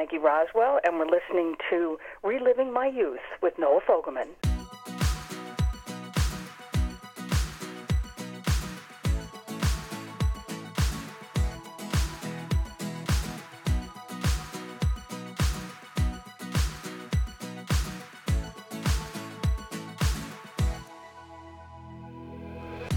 Maggie Roswell, and we're listening to Reliving My Youth with Noel Fogelman.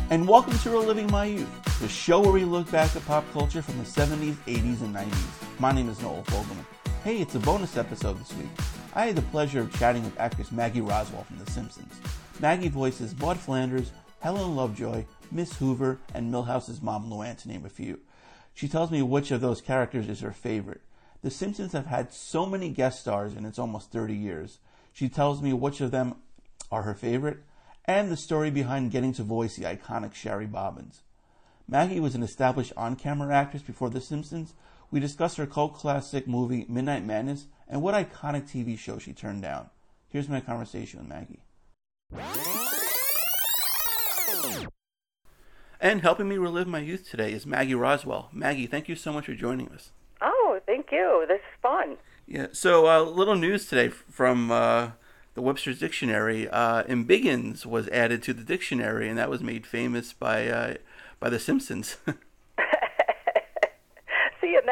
And welcome to Reliving My Youth, the show where we look back at pop culture from the 70s, 80s, and 90s. My name is Noel Fogelman. Hey, it's a bonus episode this week. I had the pleasure of chatting with actress Maggie Roswell from The Simpsons. Maggie voices Maud Flanders, Helen Lovejoy, Miss Hoover, and Milhouse's mom Luann, to name a few. She tells me which of those characters is her favorite. The Simpsons have had so many guest stars in its almost 30 years. She tells me which of them are her favorite and the story behind getting to voice the iconic Shary Bobbins. Maggie was an established on camera actress before The Simpsons. We discussed her cult classic movie Midnight Madness and what iconic TV show she turned down. Here's my conversation with Maggie. And helping me relive my youth today is Maggie Roswell. Maggie, thank you so much for joining us. Oh, thank you. This is fun. Yeah. So, a uh, little news today from uh, the Webster's Dictionary, uh, embiggens was added to the dictionary, and that was made famous by uh, by The Simpsons.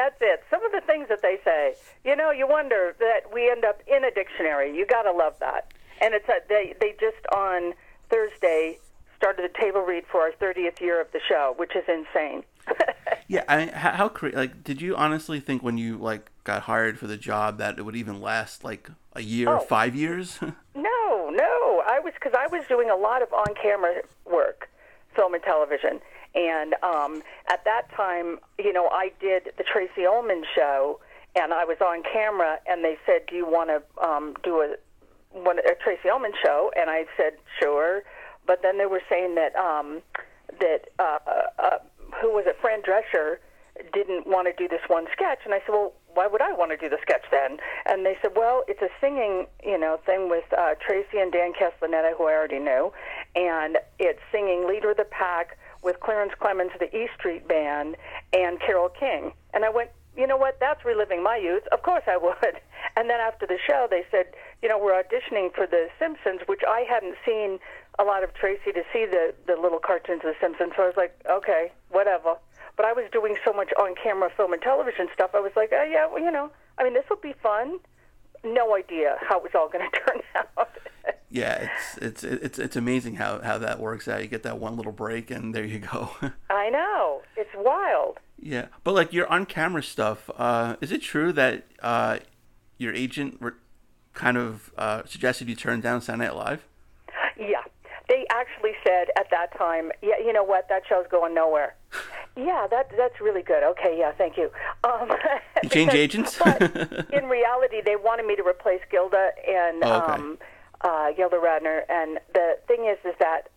That's it. Some of the things that they say, you know, you wonder that we end up in a dictionary. You got to love that. And it's a, they they just on Thursday started a table read for our 30th year of the show, which is insane. yeah, I, how, how like did you honestly think when you like got hired for the job that it would even last like a year, oh. five years? no, no. I was because I was doing a lot of on-camera work, film and television, and um, at that time, you know, I did the Tracey Ullman show, and I was on camera, and they said, "Do you want to um, do a one a Tracey Ullman show?" And I said, "Sure," but then they were saying that um, that uh, uh, who was it, Fran Drescher didn't want to do this one sketch, and I said, well, why would I want to do the sketch then? And they said, well, it's a singing, you know, thing with uh, Tracey and Dan Castellaneta, who I already knew, and it's singing Leader of the Pack with Clarence Clemons, the E Street Band, and Carole King. And I went, you know what? That's reliving my youth. Of course I would. And then after the show, they said, you know, we're auditioning for The Simpsons, which I hadn't seen a lot of Tracey to see the the little cartoons of The Simpsons. So I was like, okay, whatever. But I was doing so much on camera film and television stuff. I was like, oh yeah, well, you know, I mean, this will be fun. No idea how it was all going to turn out. yeah, it's it's it's it's amazing how how that works out. You get that one little break, and there you go. I know it's wild. Yeah, but like your on camera stuff, uh, is it true that uh, your agent re- kind of uh, suggested you turn down Saturday Night Live? Yeah, they actually said at that time, yeah, you know what, that show's going nowhere. Yeah, that that's really good. Okay, yeah, thank you. Um, you change agents? but in reality, they wanted me to replace Gilda and oh, okay. um, uh, Gilda Radner. And the thing is, is that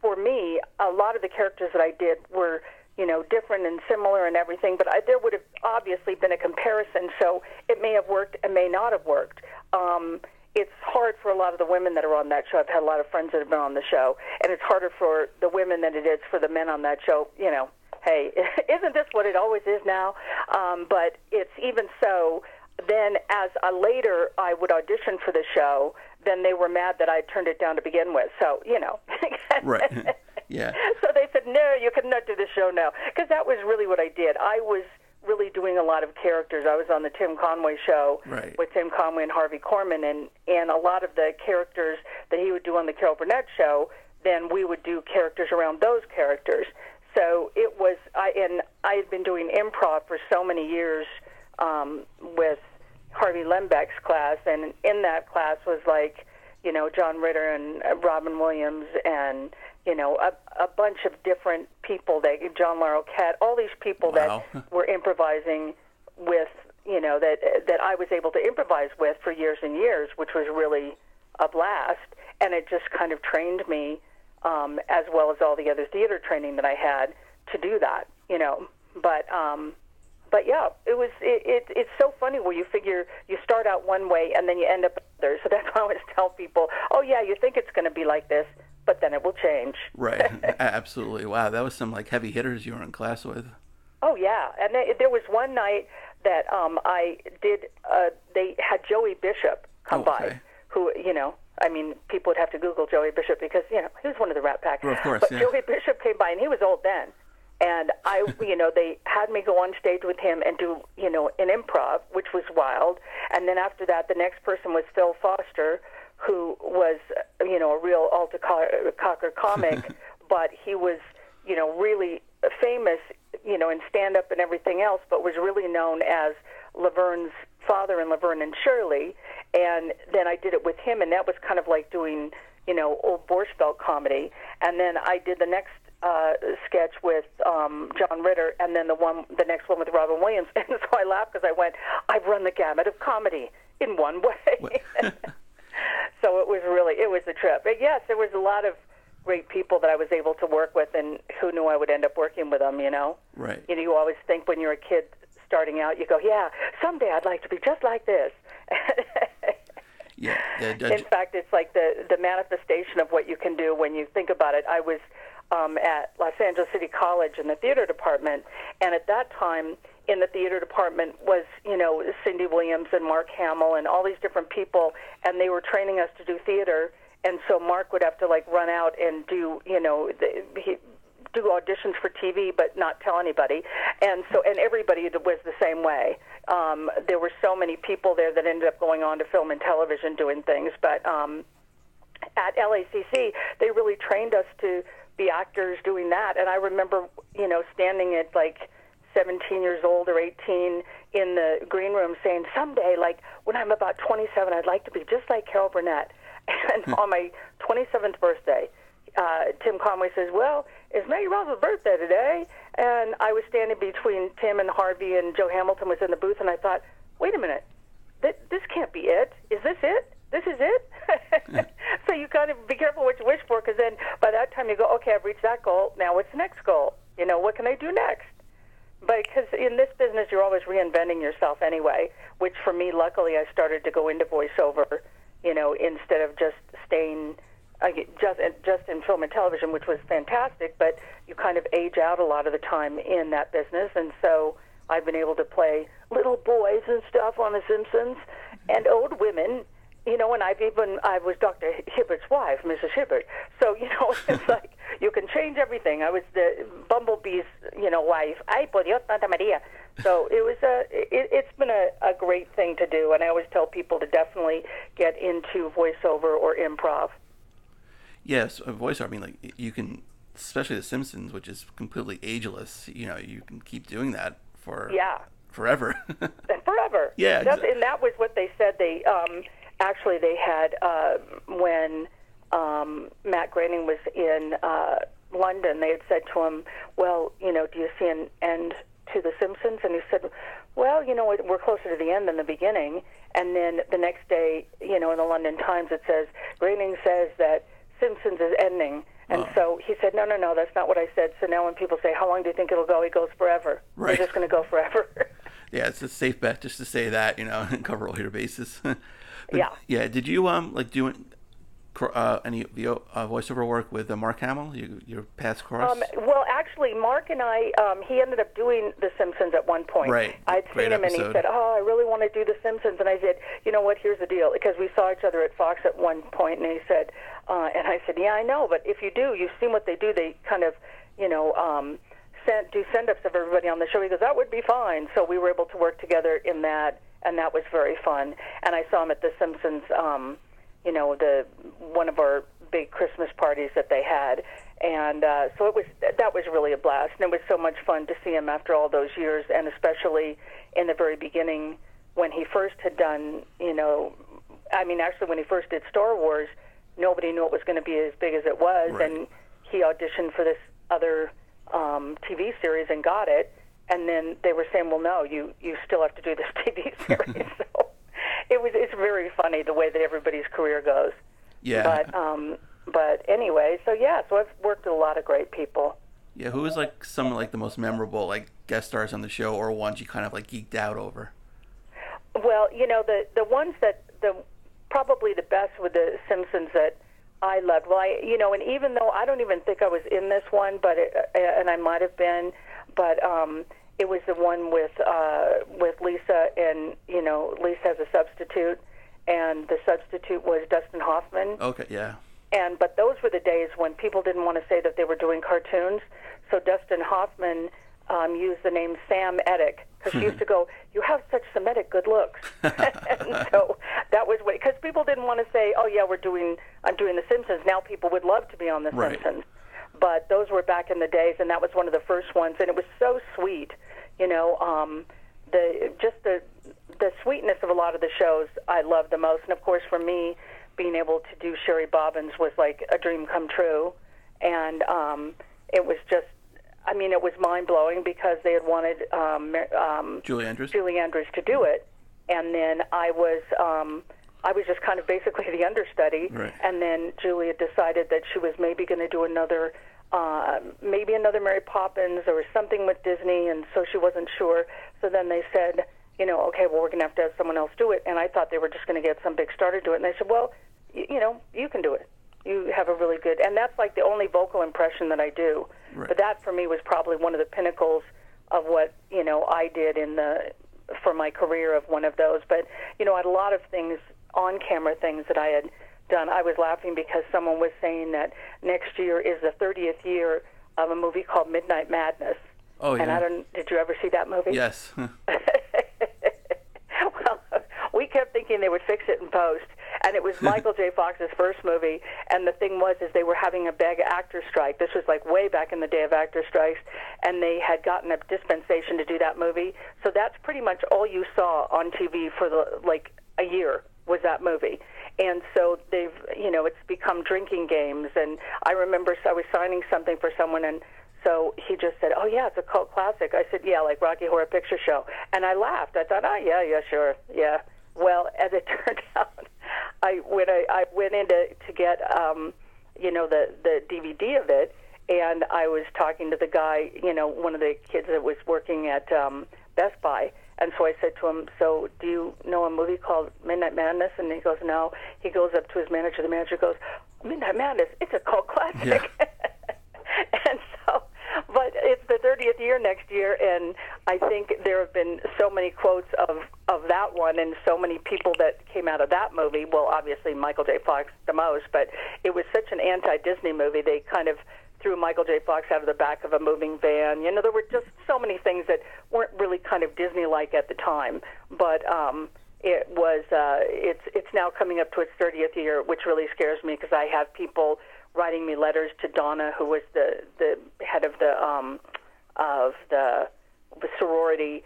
for me, a lot of the characters that I did were you know, different and similar and everything, but I, there would have obviously been a comparison, so it may have worked and may not have worked. Um, it's hard for a lot of the women that are on that show. I've had a lot of friends that have been on the show, and it's harder for the women than it is for the men on that show. You know, hey, isn't this what it always is now? Um, but it's even so. Then, as a later I would audition for the show, then they were mad that I turned it down to begin with. So, you know. right. Yeah. So they said, no, you cannot do the show now. Because that was really what I did. I was really doing a lot of characters. I was on the Tim Conway show right. with Tim Conway and Harvey Korman, and and a lot of the characters that he would do on the Carol Burnett show, then we would do characters around those characters. So it was, I and I had been doing improv for so many years um, with Harvey Lembeck's class, and in that class was like, you know, John Ritter and uh, Robin Williams and you know, a, a bunch of different people that John Laurel Cat, all these people wow. that were improvising with, you know, that that I was able to improvise with for years and years, which was really a blast, and it just kind of trained me, um, as well as all the other theater training that I had to do that, you know. But um, but yeah, it was it, it it's so funny where you figure you start out one way and then you end up there. So that's why I always tell people, oh yeah, you think it's going to be like this, but then it will change. Right. Absolutely. Wow, that was some like heavy hitters you were in class with. Oh yeah, and they, there was one night that um, I did. Uh, they had Joey Bishop come Oh, by, who you know. I mean, people would have to Google Joey Bishop because you know he was one of the Rat Pack. Well, of course, but yeah. Joey Bishop came by, and he was old then. And I, you know, they had me go on stage with him and do, you know, an improv, which was wild. And then after that, the next person was Phil Foster, who was, you know, a real Alta Cocker comic, but he was, you know, really famous, you know, in stand up and everything else, but was really known as Laverne's father in Laverne and Shirley. And then I did it with him, and that was kind of like doing, you know, old Borscht Belt comedy. And then I did the next uh, sketch with um, John Ritter, and then the one, the next one with Robin Williams. And so I laughed because I went, I've run the gamut of comedy in one way. so it was really, it was a trip. But yes, there was a lot of great people that I was able to work with, and who knew I would end up working with them. You know, Right. you know, you always think when you're a kid starting out, you go, yeah, someday I'd like to be just like this. Yeah. In fact, it's like the the manifestation of what you can do when you think about it. I was um, at Los Angeles City College in the theater department, and at that time in the theater department was you know Cindy Williams and Mark Hamill and all these different people, and they were training us to do theater. And so Mark would have to like run out and do you know the, he, do auditions for TV, but not tell anybody. And so, and everybody was the same way. Um, there were so many people there that ended up going on to film and television doing things. But um, at LACC, they really trained us to be actors doing that. And I remember, you know, standing at like 17 years old or 18 in the green room saying, someday, like when I'm about 27, I'd like to be just like Carol Burnett. And on my 27th birthday, uh, Tim Conway says, "Well, it's Maggie Ross's birthday today," and I was standing between Tim and Harvey, and Joe Hamilton was in the booth, and I thought, "Wait a minute, th- this can't be it. Is this it? This is it?" so you kind of be careful what you wish for, because then by that time you go, "Okay, I've reached that goal. Now what's the next goal? You know, what can I do next?" But because in this business you're always reinventing yourself anyway, which for me, luckily, I started to go into voiceover, you know, instead of just staying just just in film and television, which was fantastic. But you kind of age out a lot of the time in that business, and so I've been able to play little boys and stuff on The Simpsons, and old women. You know, and I've even I was Dr. Hibbert's wife, Mrs. Hibbert. So you know, it's like you can change everything. I was the Bumblebee's you know wife. Ay, por Dios, Santa Maria. So it was a it, it's been a, a great thing to do, and I always tell people to definitely get into voiceover or improv. Yes, a voiceover. I mean, like you can, especially The Simpsons, which is completely ageless. You know, you can keep doing that for Yeah. forever. forever. Yeah, That's, exa- and that was what they said. They um, actually they had uh, when um, Matt Groening was in uh, London. They had said to him, "Well, you know, do you see an end to The Simpsons?" And he said, "Well, you know, we're closer to the end than the beginning." And then the next day, you know, in the London Times, it says Groening says that Simpsons is ending. And so he said, no, no, no, that's not what I said. So now when people say, how long do you think it'll go? He goes, forever. Right. It's just going to go forever. yeah, it's a safe bet just to say that, you know, and cover all your bases. But, Yeah. Yeah. Did you um like do uh, any VO, uh, voiceover work with uh, Mark Hamill? You, your paths crossed. Um, well, actually, Mark and I, um, he ended up doing The Simpsons at one point. Right. I'd Great seen him and he said, Oh, I really want to do The Simpsons. And I said, You know what? Here's the deal. Because we saw each other at Fox at one point, and he said, uh, And I said, Yeah, I know, but if you do, you've seen what they do. They kind of, you know, um, send, do send ups of everybody on the show. He goes, That would be fine. So we were able to work together in that, and that was very fun. And I saw him at The Simpsons. Um, you know the one of our big Christmas parties that they had, and uh, so it was that was really a blast, and it was so much fun to see him after all those years, and especially in the very beginning when he first had done, you know, I mean, actually when he first did Star Wars, nobody knew it was going to be as big as it was, Right. and he auditioned for this other um, TV series and got it, and then they were saying, well, no, you you still have to do this TV series. so it was it's very funny the way that everybody's career goes. yeah. But um, but anyway, so yeah, so I've worked with a lot of great people. yeah. Who was like some of like the most memorable like guest stars on the show, or ones you kind of like geeked out over? Well, you know the the ones that the probably the best with the Simpsons that I loved. Well, I you know, and even though I don't even think I was in this one, but it, uh, and I might have been, but um, It was the one with uh, with Lisa, and you know, Lisa as a substitute, and the substitute was Dustin Hoffman. Okay, yeah. And but those were the days when people didn't want to say that they were doing cartoons. So Dustin Hoffman um, used the name Sam Etic because she used to go, "You have such Semitic good looks," and so that was because people didn't want to say, "Oh yeah, we're doing I'm doing The Simpsons." Now people would love to be on The Right. Simpsons, but those were back in the days, and that was one of the first ones, and it was so sweet, you know. Um, the just the the sweetness of a lot of the shows I loved the most, and of course for me, being able to do Shary Bobbins was like a dream come true, and um, it was just. I mean, it was mind blowing because they had wanted um, um, Julie Andrews. Julie Andrews to do it, and then I was um, I was just kind of basically the understudy, Right. and then Julie had decided that she was maybe going to do another. Uh, maybe another Mary Poppins or something with Disney, and so she wasn't sure. So then they said, you know, okay, well, we're going to have to have someone else do it. And I thought they were just going to get some big star to do it. And they said, well, y- you know, you can do it. You have a really good, and that's like the only vocal impression that I do. Right. But that for me was probably one of the pinnacles of what you know I did in the for my career of one of those. But you know, I had a lot of things on camera things that I had done. I was laughing because someone was saying that next year is the 30th year of a movie called Midnight Madness. Oh, yeah. And. I don't. Did you ever see that movie? Yes. well, we kept thinking they would fix it in post, and it was Michael J. Fox's first movie. And the thing was, is they were having a big actor strike. This was like way back in the day of actor strikes, and they had gotten a dispensation to do that movie. So that's pretty much all you saw on TV for the like a year was that movie. And so they've, you know, it's become drinking games. And I remember I was signing something for someone, and so he just said, "Oh yeah, it's a cult classic." I said, "Yeah, like Rocky Horror Picture Show," and I laughed. I thought, "Oh yeah, yeah, sure, yeah." Well, as it turned out, I when I, I went in to, to get, um, you know, the the DVD of it, and I was talking to the guy, you know, one of the kids that was working at um, Best Buy. And so I said to him, "So, do you know a movie called Midnight Madness?" And he goes, "No." He goes up to his manager. The manager goes, "Midnight Madness? It's a cult classic." and so, but it's the 30th year next year, and I think there have been so many quotes of of that one, and so many people that came out of that movie. Well, obviously Michael J. Fox the most, but it was such an anti-Disney movie. They kind of threw Michael J. Fox out of the back of a moving van. You know, there were just so many things that weren't really kind of Disney-like at the time, but. um it was uh, it's it's now coming up to its 30th year, which really scares me because I have people writing me letters to Donna, who was the the head of the um, of the, the sorority.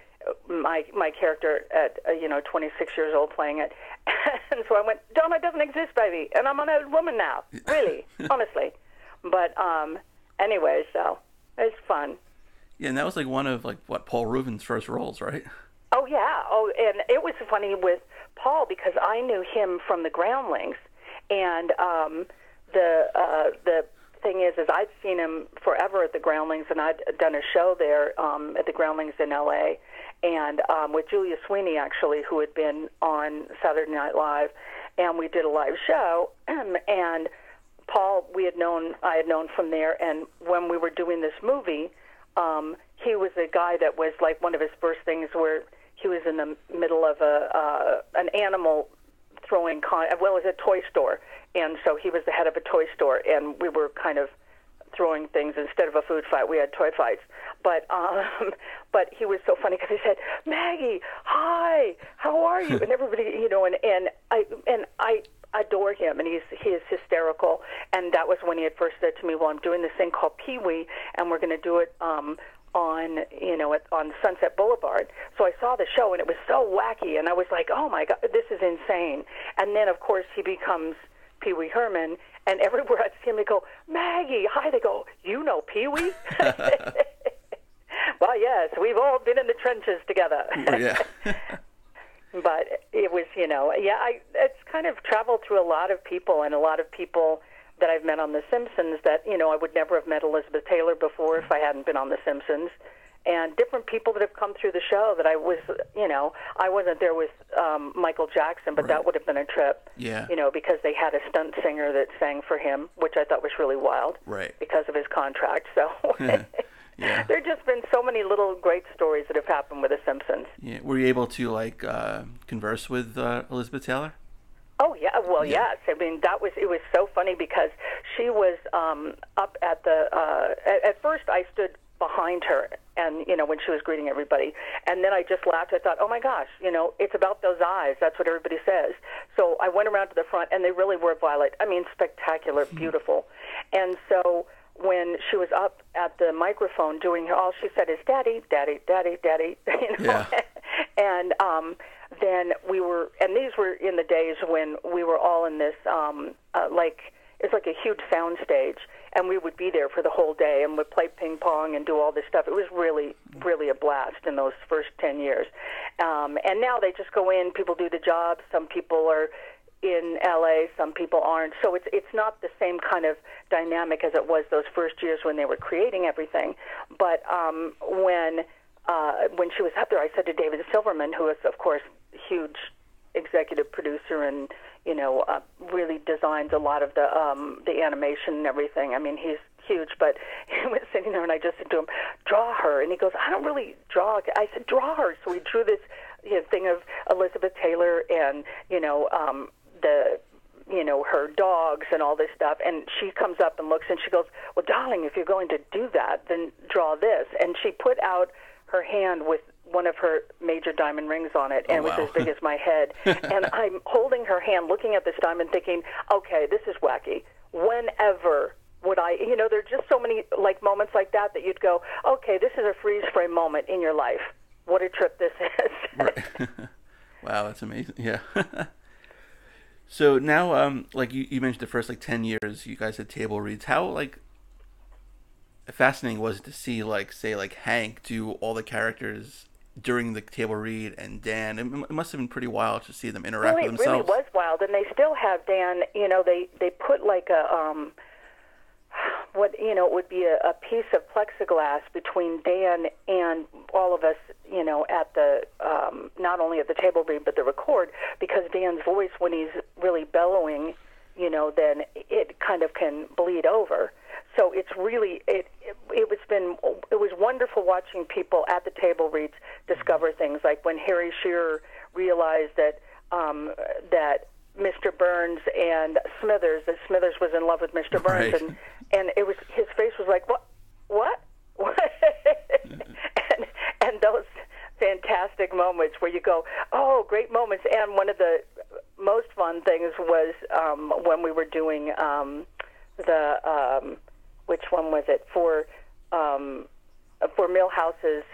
My my character at uh, you know 26 years old playing it, and so I went, Donna doesn't exist, baby, and I'm an old woman now, really, honestly. But um, anyway, so it's fun. yeah, and that was like one of like what Paul Reubens' first roles, right? Oh yeah. Oh, and it was funny with Paul because I knew him from the Groundlings, and um, the uh, the thing is, is I'd seen him forever at the Groundlings, and I'd done a show there um, at the Groundlings in L.A. and um, with Julia Sweeney actually, who had been on Saturday Night Live, and we did a live show, and Paul we had known I had known from there, and when we were doing this movie um, he was a guy that was like one of his first things where he was in the middle of a uh, an animal throwing con well was a toy store and so he was the head of a toy store and we were kind of throwing things instead of a food fight we had toy fights. But um but he was so funny because he said maggie hi how are you? And everybody you know and and i and i adore him and he's he is hysterical and that was when he had first said to me well i'm doing this thing called pee wee and we're going to do it um on you know at, on Sunset Boulevard. So I saw the show and it was so wacky, and I was like, oh my god, this is insane. And then of course he becomes Pee Wee Herman, and everywhere I see him, they go, Maggie, hi. They go, you know Pee Wee. well, yes, we've all been in the trenches together. yeah. but it was you know yeah i it's kind of traveled through a lot of people and a lot of people that i've met on the simpsons that you know i would never have met elizabeth taylor before if i hadn't been on the simpsons and different people that have come through the show that i was you know i wasn't there with um michael jackson but that would have been a trip Yeah. you know because they had a stunt singer that sang for him which i thought was really wild Right. because of his contract so Yeah. There've just been so many little great stories that have happened with The Simpsons. Yeah. Were you able to like uh, converse with uh, Elizabeth Taylor? Oh yeah, well Yeah. yes. I mean that was it was so funny because she was um, up at the. Uh, at, at first, I stood behind her, and you know when she was greeting everybody, and then I just laughed. I thought, oh my gosh, you know, it's about those eyes. That's what everybody says. So I went around to the front, and they really were violet. I mean, spectacular, beautiful, and so. When she was up at the microphone doing her, all she said is "Daddy, Daddy, Daddy, Daddy," you know. Yeah. and um, then we were, and these were in the days when we were all in this, um, uh, like it's like a huge sound stage, and we would be there for the whole day and would play ping pong and do all this stuff. It was really, really a blast in those first ten years. Um, and now they just go in, people do the job. Some people are in LA, some people aren't. So it's it's not the same kind of dynamic as it was those first years when they were creating everything. But um, when uh, when she was up there, I said to David Silverman, who is of course huge executive producer and you know uh, really designs a lot of the um, the animation and everything. I mean, he's huge, but he was sitting there, and I just said to him, "Draw her," and he goes, "I don't really draw." I said, "Draw her." So we drew this you know, thing of Elizabeth Taylor and you know um, the you know her dogs and all this stuff and she comes up and looks and she goes well darling if you're going to do that then draw this. And she put out her hand with one of her major diamond rings on it oh, and Oh, it was as big as my head. And i'm holding her hand looking at this diamond thinking okay this is wacky. Whenever would i you know there are just so many like moments like that that you'd go okay this is a freeze frame moment in your life. What a trip this is. Wow, that's amazing. Yeah. so now, um, like you, you mentioned, the first like ten years, you guys had table reads. How like fascinating was it to see, like, say, like Hank do all the characters during the table read, and Dan? It, it must have been pretty wild to see them interact Well, with it really was wild, and they still have Dan. You know, they they put like a um, what you know it would be a, a piece of plexiglass between Dan and all of us. You know, at the um, not only at the table read but the record, because Dan's voice when he's really bellowing, you know, then it kind of can bleed over. So it's really it it, it was been it was wonderful watching people at the table reads discover things like when Harry Shearer realized that um, that Mr. Burns and Smithers that Smithers was in love with Mr. Burns Right. and and it was his face was like what? What? What and and those fantastic moments where you go oh great moments. And one of the most fun things was um, when we were doing um, the um, which one was it? For um, for Milhouse's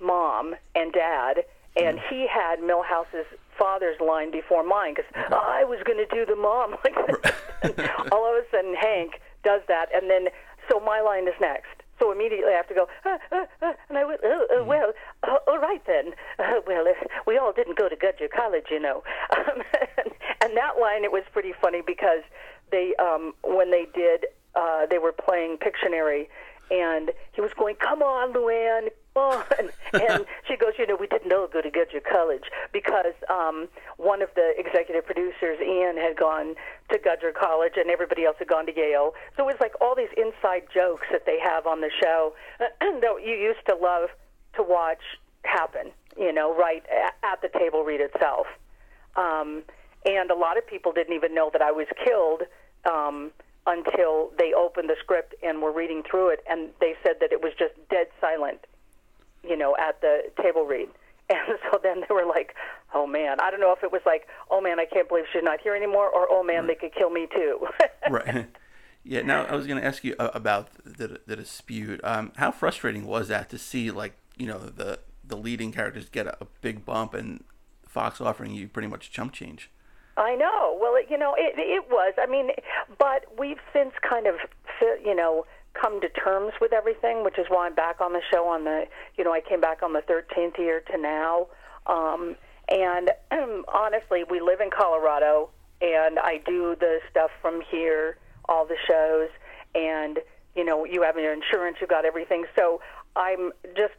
mom and dad, and he had Milhouse's father's line before mine because I was going to do the mom like all of a sudden, Hank does that, and then so my line is next. So immediately I have to go, uh, uh, uh, and I went, uh, uh, well, uh, all right then. Uh, well, uh, we all didn't go to Gudger College, you know. Um, and, and that line, it was pretty funny because they, um, when they did, uh, they were playing Pictionary, and he was going, "Come on, Luann, come on!" and she goes, "You know, we didn't all go to Gudger College because um, one of the executive producers, Ian, had gone to Gudger College, and everybody else had gone to Yale. So it was like all these inside jokes that they have on the show that you used to love to watch happen. You know, right at the table read itself." Um, and a lot of people didn't even know that I was killed um, until they opened the script and were reading through it, and they said that it was just dead silent, you know, at the table read. And so then they were like, "Oh man, I don't know if it was like, oh man, I can't believe she's not here anymore, or oh man, they could kill me too." right. Yeah. Now I was going to ask you uh, about the the dispute. Um, how frustrating was that to see like you know the the leading characters get a, a big bump and Fox offering you pretty much chump change? I know. Well, it, you know, it, it was. I mean, but we've since kind of, you know, come to terms with everything, which is why I'm back on the show on the, you know, I came back on the 13th year to now. Um, and honestly, we live in Colorado, and I do the stuff from here, all the shows, and, you know, you have your insurance, you've got everything. So I'm just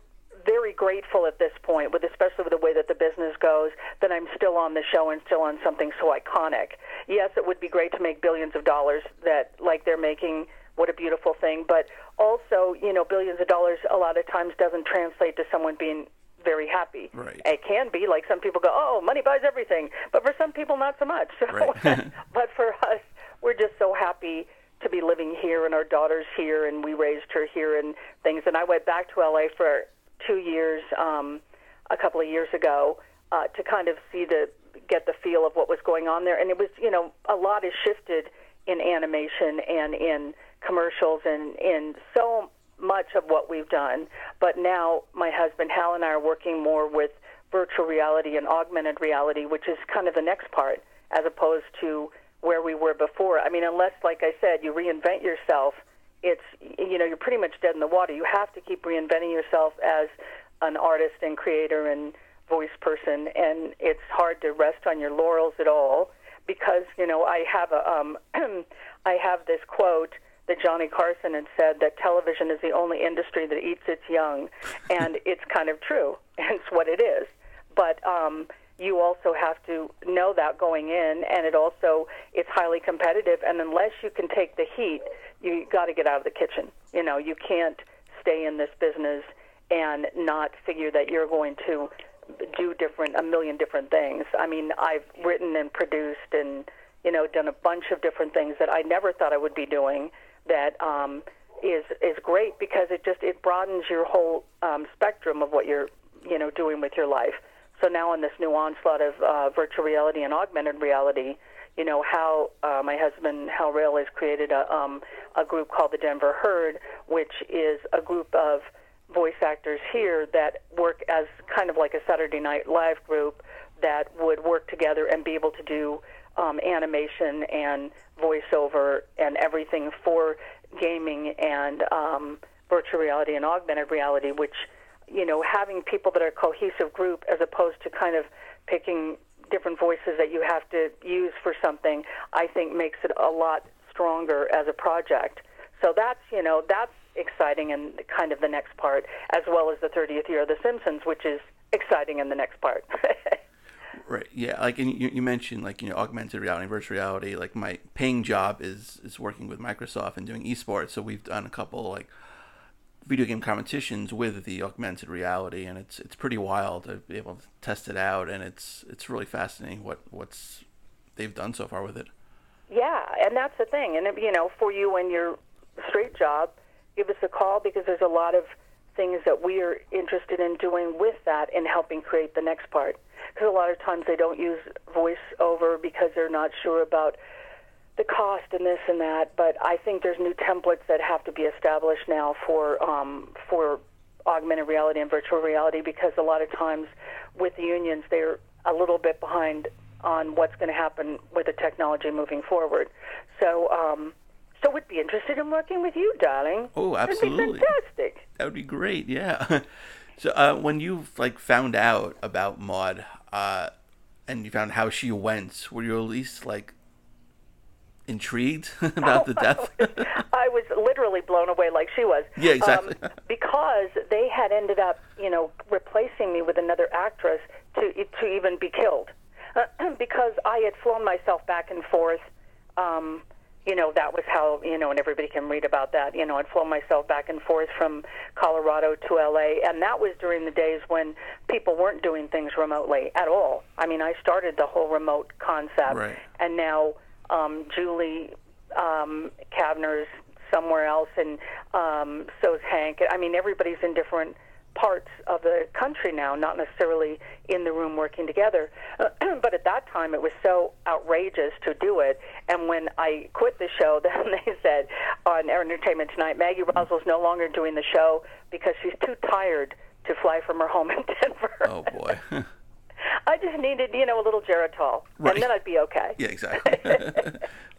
very grateful at this point, with especially with the way that the business goes, that I'm still on the show and still on something so iconic. Yes, it would be great to make billions of dollars that like they're making what a beautiful thing. But also, you know, billions of dollars a lot of times doesn't translate to someone being very happy. Right. It can be like some people go, "Oh, money buys everything," but for some people, not so much. So, Right. but for us, we're just so happy to be living here, and our daughter's here, and we raised her here, and things. And I went back to LA for two years, um, a couple of years ago, uh, to kind of see the get the feel of what was going on there. And it was, you know, a lot has shifted in animation and in commercials and in so much of what we've done. But now my husband Hal and I are working more with virtual reality and augmented reality, which is kind of the next part, as opposed to where we were before. I mean, unless, like I said, you reinvent yourself, it's you know you're pretty much dead in the water. You have to keep reinventing yourself as an artist and creator and voice person, and it's hard to rest on your laurels at all because you know I have a um, I have this quote that Johnny Carson had said that television is the only industry that eats its young, and it's kind of true, it's what it is. But um, you also have to know that going in, and it also it's highly competitive. And unless you can take the heat, you got to get out of the kitchen. You know, you can't stay in this business and not figure that you're going to do different a million different things. I mean, I've written and produced and you know done a bunch of different things that I never thought I would be doing. That um, is is great because it just it broadens your whole um, spectrum of what you're you know doing with your life. So now in this new onslaught of uh, virtual reality and augmented reality, you know how uh, my husband Hal Rayle has created a um, a group called the Denver Herd, which is a group of voice actors here that work as kind of like a Saturday Night Live group that would work together and be able to do um, animation and voiceover and everything for gaming and um, virtual reality and augmented reality, which you know having people that are a cohesive group as opposed to kind of picking different voices that you have to use for something, I think makes it a lot stronger as a project. So that's you know that's exciting and kind of the next part, as well as the 30th year of The Simpsons, which is exciting in the next part. Right. Yeah. Like, and you, you mentioned like you know augmented reality, virtual reality. Like my paying job is is working with Microsoft and doing esports. So we've done a couple like video game competitions with the augmented reality, and it's it's pretty wild to be able to test it out, and it's it's really fascinating what what's they've done so far with it. Yeah, and that's the thing. And you know, for you and your straight job, give us a call because there's a lot of things that we are interested in doing with that and helping create the next part. Because a lot of times they don't use voiceover because they're not sure about the cost and this and that. But I think there's new templates that have to be established now for um, for augmented reality and virtual reality because a lot of times with the unions they're a little bit behind on what's going to happen with the technology moving forward. So. Um, so would be interested in working with you, darling. Oh, absolutely. That'd be fantastic. That would be great. Yeah. so uh, when you like found out about Maud, uh, and you found how she went, were you at least like intrigued about the death? I was literally blown away like she was. Yeah, exactly. Um, because they had ended up, you know, replacing me with another actress to to even be killed. because I had flown myself back and forth. Um, you know, that was how, you know, and everybody can read about that. You know, I'd flown myself back and forth from Colorado to LA, and that was during the days when people weren't doing things remotely at all. I mean, I started the whole remote concept, Right. and now um, Julie um, Kavner's somewhere else, and um, so's Hank. I mean, everybody's in different parts of the country now, not necessarily in the room working together. but at that time, it was so outrageous to do it. And when I quit the show, then they said on Entertainment Tonight, Maggie Roswell's no longer doing the show because she's too tired to fly from her home in Denver. oh boy. I just needed, you know, a little Geritol, Right. and then I'd be okay. yeah, exactly.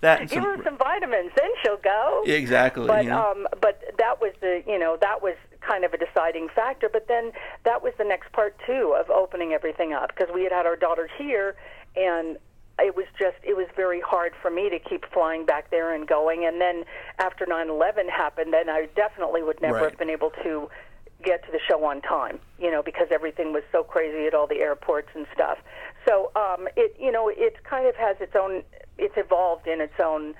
that and Give her some vitamins, then she'll go. yeah, exactly. But know? um, but that was the you know that was kind of a deciding factor. But then that was the next part too of opening everything up because we had had our daughter here, and it was just it was very hard for me to keep flying back there and going. And then after 9/11 happened, then I definitely would never Right. have been able to get to the show on time, you know, because everything was so crazy at all the airports and stuff. So um, it, you know, it kind of has its own, it's evolved in its own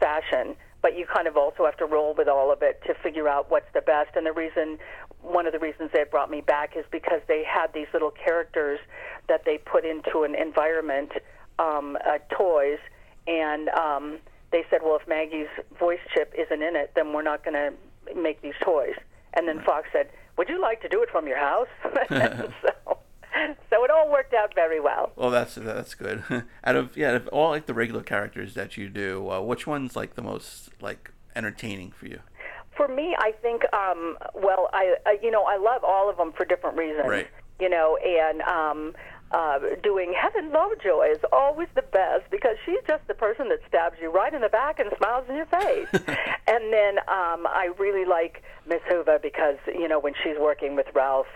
fashion. But you kind of also have to roll with all of it to figure out what's the best. And the reason, one of the reasons they brought me back is because they had these little characters that they put into an environment, um, uh, toys, and um, they said, well, if Maggie's voice chip isn't in it, then we're not going to make these toys. And then Fox said, would you like to do it from your house? so, so it all worked out very well. Well, that's that's good. out of yeah, out of all like the regular characters that you do, uh, which one's like the most like entertaining for you? For me, I think um, well, I, I you know I love all of them for different reasons. Right. You know, and um, uh, doing Helen Lovejoy is always the best because she's just the person that stabs you right in the back and smiles in your face. and then um, I really like Miss Hoover because you know when she's working with Ralph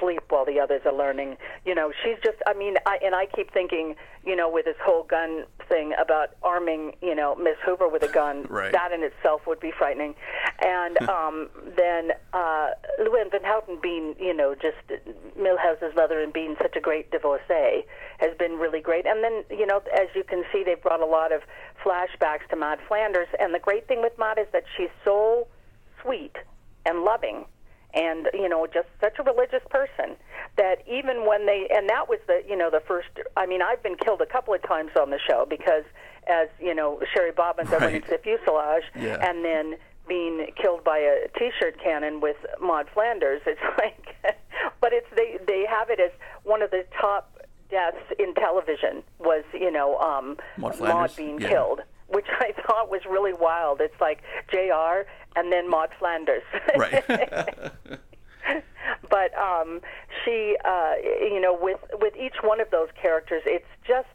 sleep while the others are learning. You know, she's just, I mean, I, and I keep thinking, you know, with this whole gun thing about arming, you know, Miss Hoover with a gun, Right. that in itself would be frightening. And um, then uh, Luann Van Houten being, you know, just Milhouse's mother and being such a great divorcee has been really great. And then, you know, as you can see, they've brought a lot of flashbacks to Maud Flanders. And the great thing with Maud is that she's so sweet and loving and you know just such a religious person that even when they and that was the you know the first i mean i've been killed a couple of times on the show because as you know shary bobbins i went into the fuselage Yeah. and then being killed by a t-shirt cannon with maud flanders it's like but it's they they have it as one of the top deaths in television was you know um Maud Flanders? being Yeah. killed which I thought was really wild. It's like J.R. and then Maud Flanders. Right. but um, she, uh, you know, with with each one of those characters, it's just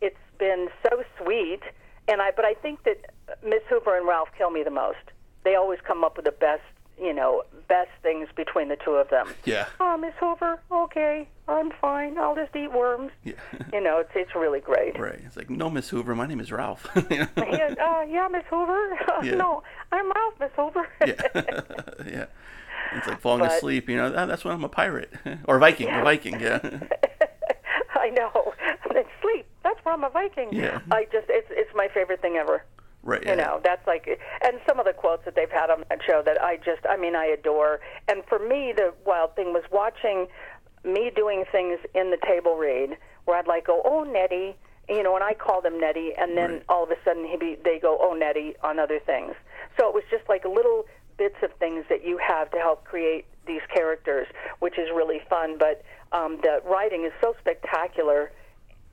it's been so sweet. And I, but I think that Miss Hoover and Ralph kill me the most. They always come up with the best, you know, best things between the two of them. yeah. Oh, Miss Hoover, okay, I'm fine. I'll just eat worms. Yeah. You know, it's it's really great. Right. It's like, no, Miss Hoover. My name is Ralph. Yeah, uh, yeah, Miss Hoover. Yeah. no, I'm Ralph, Miss Hoover. yeah. yeah. It's like falling But- asleep. You know, ah, that's when I'm a pirate or a Viking. A Viking. Yeah. I know. And sleep. That's why I'm a Viking. Yeah. I just it's it's my favorite thing ever. Right. You know, that's like, and some of the quotes that they've had on that show that I just, I mean, I adore. And for me, the wild thing was watching me doing things in the table read where I'd like go, oh Nettie, you know, and I call them Nettie, and then Right. all of a sudden he be, they go, oh Nettie, on other things. So it was just like little bits of things that you have to help create these characters, which is really fun. But um, the writing is so spectacular.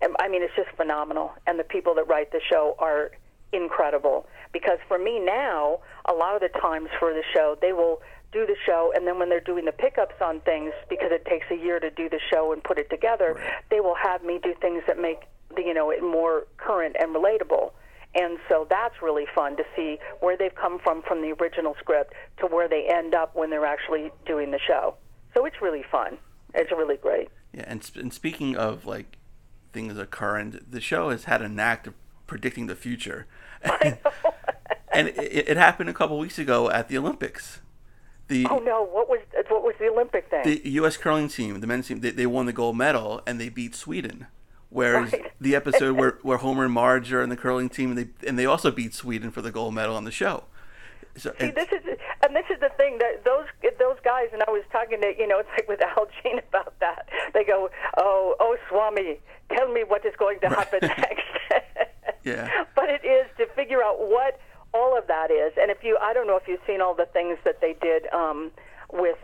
And, I mean, it's just phenomenal. And the people that write the show are incredible. Because for me now, a lot of the times for the show, they will do the show, and then when they're doing the pickups on things, because it takes a year to do the show and put it together, they will have me do things that make the, you know it more current and relatable. And so that's really fun to see where they've come from from the original script to where they end up when they're actually doing the show. So it's really fun. It's really great. Yeah, and, sp- and speaking of like things that are current, the show has had a knack of predicting the future, and it, it happened a couple weeks ago at the Olympics. The Oh no! What was what was the Olympic thing? the U.S. curling team, the men's team, they, they won the gold medal and they beat Sweden. Whereas Right. the episode where, where Homer and Marge are in the curling team, and they and they also beat Sweden for the gold medal on the show. So See, and- this is and this is the thing that those those guys and I was talking to you know it's like with Al Jean about that. They go, oh oh Swami, tell me what is going to happen next. Yeah. But it is to figure out what all of that is, and if you I don't know if you've seen all the things that they did um, with.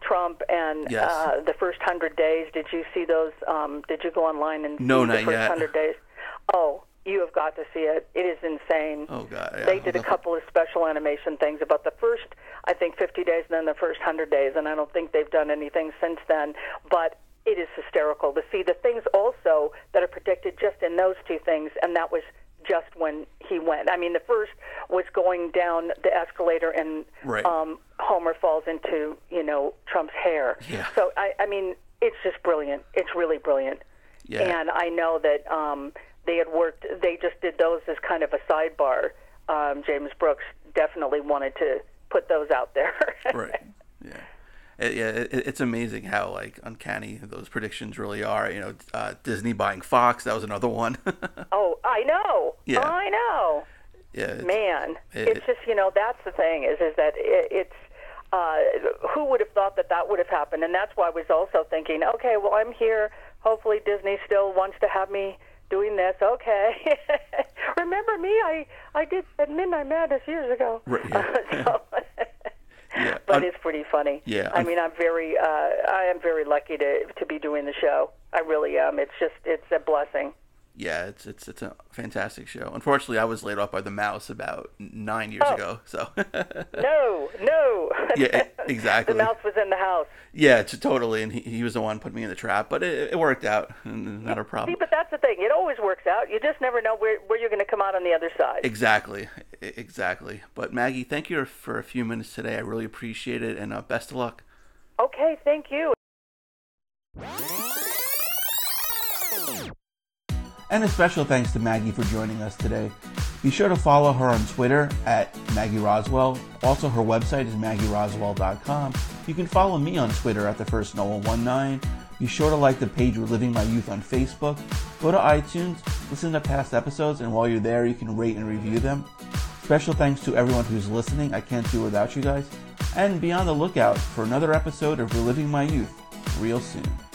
Trump and Yes. uh, the first hundred days. Did you see those? Um, did you go online and No, see the first hundred days? Oh, you have got to see it. It is insane. oh god, yeah, They did a couple of special animation things about the first, I think, 50 days and then the first 100 days, and I don't think they've done anything since then. But it is hysterical to see the things also that are predicted just in those two things, and that was just when he went. I mean, the first was going down the escalator and Right. um, Homer falls into, you know, Trump's hair. Yeah. So, I, I mean, it's just brilliant. It's really brilliant. Yeah. And I know that um, they had worked. They just did those as kind of a sidebar. Um, James Brooks definitely wanted to put those out there. right. Yeah. It, yeah, it, it's amazing how like uncanny those predictions really are. You know, uh, Disney buying Fox, that was another one. oh, I know. Yeah. I know. Yeah, Man, it- it's just you know that's the thing is is that it, it's uh, who would have thought that that would have happened, and that's why I was also thinking, okay, well I'm here. Hopefully Disney still wants to have me doing this. Okay, remember me? I I did at Midnight Madness years ago. Right, yeah. so, Yeah, but un- it's pretty funny. Yeah, I mean I'm very uh, I am very lucky to to be doing the show. I really am. It's just it's a blessing. Yeah, it's it's it's a fantastic show. Unfortunately, I was laid off by the mouse about nine years Oh. ago. So No, no. Yeah, exactly. the mouse was in the house. yeah, it's totally. And he, he was the one putting me in the trap, but it, it worked out. and Not a problem. See, but that's the thing. It always works out. You just never know where, where you're going to come out on the other side. Exactly, exactly. But Maggie, thank you for a few minutes today. I really appreciate it, and uh, best of luck. Okay, thank you. And a special thanks to Maggie for joining us today. Be sure to follow her on Twitter at Maggie Roswell. Also, her website is maggieroswell.com. You can follow me on Twitter at the first Noah19. Be sure to like the page Reliving My Youth on Facebook. Go to iTunes, listen to past episodes, and while you're there, you can rate and review them. Special thanks to everyone who's listening. I can't do without you guys. And be on the lookout for another episode of Reliving My Youth real soon.